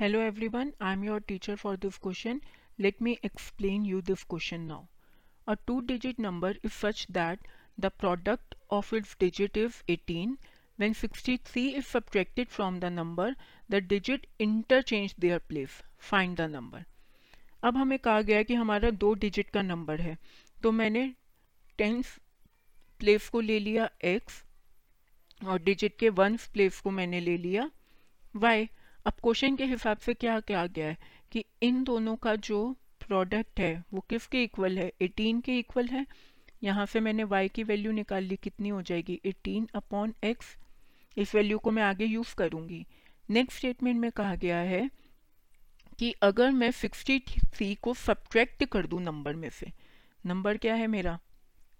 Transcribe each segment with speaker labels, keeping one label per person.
Speaker 1: Hello everyone I am your teacher for this question let me explain you this question now a two digit number is such that the product of its digits is eighteen when sixty three is subtracted from the number the digit interchange their place find the number अब हमें कहा गया कि हमारा दो digit का number है। तो मैंने टेंथ प्लेस को ले लिया एक्स और डिजिट के वंस प्लेस को मैंने ले लिया वाई अब क्वेश्चन के हिसाब से क्या क्या गया है कि इन दोनों का जो प्रोडक्ट है, वो किसके इक्वल है? 18 के इक्वल है। यहाँ से मैंने y की वैल्यू निकाल ली, कितनी हो जाएगी? 18 अपॉन एक्स इस वैल्यू को मैं आगे यूज़ करूँगी। नेक्स्ट स्टेटमेंट में कहा गया है कि अगर मैं 63 को सब्ट्रैक्ट कर दूँ नंबर में से नंबर क्या है मेरा?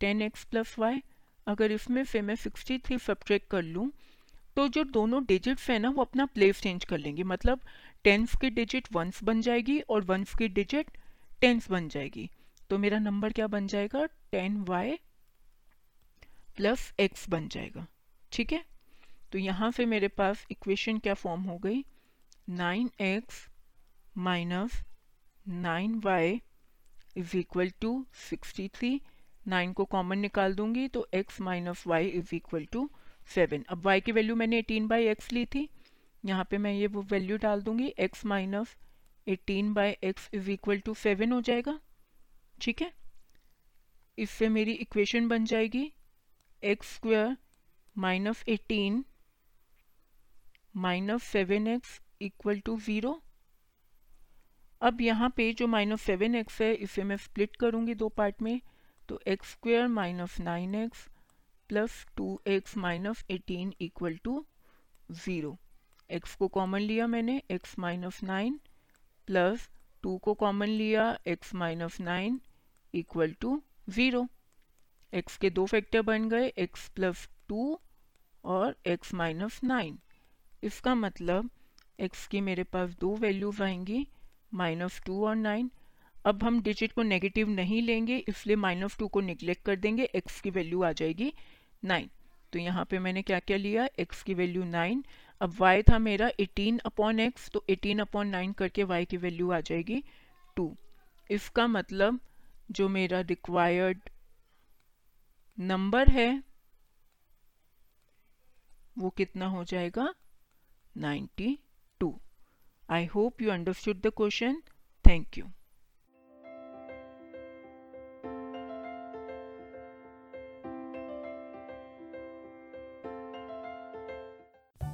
Speaker 1: टेन एक्स प्लस वाई अगर इसमें से मैं 63 सब्ट्रैक्ट कर लूँ तो जो दोनों डिजिट्स हैं ना, वो अपना प्लेस चेंज कर लेंगे। मतलब टेंस की डिजिट वंस बन जाएगी और वंस की डिजिट टेंस बन जाएगी। तो मेरा नंबर क्या बन जाएगा? टेन वाई प्लस एक्स बन जाएगा। ठीक है? तो यहाँ से मेरे पास इक्वेशन क्या फॉर्म हो गई? Nine x minus nine y is equal to sixty three nine को कॉमन निकाल दूँगी तो x minus y is equal to seven. अब y की वैल्यू मैंने एटीन बाई एक्स ली थी। यहाँ पे मैं ये वो वैल्यू डाल दूँगी, x minus eighteen by x is equal to seven हो जाएगा। ठीक है? इससे मेरी इक्वेशन बन जाएगी x square minus eighteen minus seven x equal to zero अब यहाँ पे जो माइनस सेवन एक्स है, इसे मैं स्प्लिट करूँगी दो पार्ट में तो x square minus nine x plus two x minus eighteen equal to zero x को कॉमन लिया मैंने x minus nine plus two को कॉमन लिया x minus nine equal to zero x के दो फैक्टर बन गए एक्स प्लस टू और एक्स माइनस नाइन इसका मतलब एक्स की मेरे पास दो वैल्यूज़ आएँगी माइनस टू और नाइन अब हम डिजिट को नेगेटिव नहीं लेंगे, इसलिए माइनस टू को निगलेक्ट कर देंगे एक्स की वैल्यू आ जाएगी नाइन। तो यहाँ पे मैंने क्या क्या लिया? X की वैल्यू नाइन। अब y था मेरा एटीन अपॉन एक्स तो एटीन अपॉन नाइन करके y की वैल्यू आ जाएगी टू इसका मतलब जो मेरा रिक्वायर्ड नंबर है, वो कितना हो जाएगा? Ninety two I hope you understood the question thank you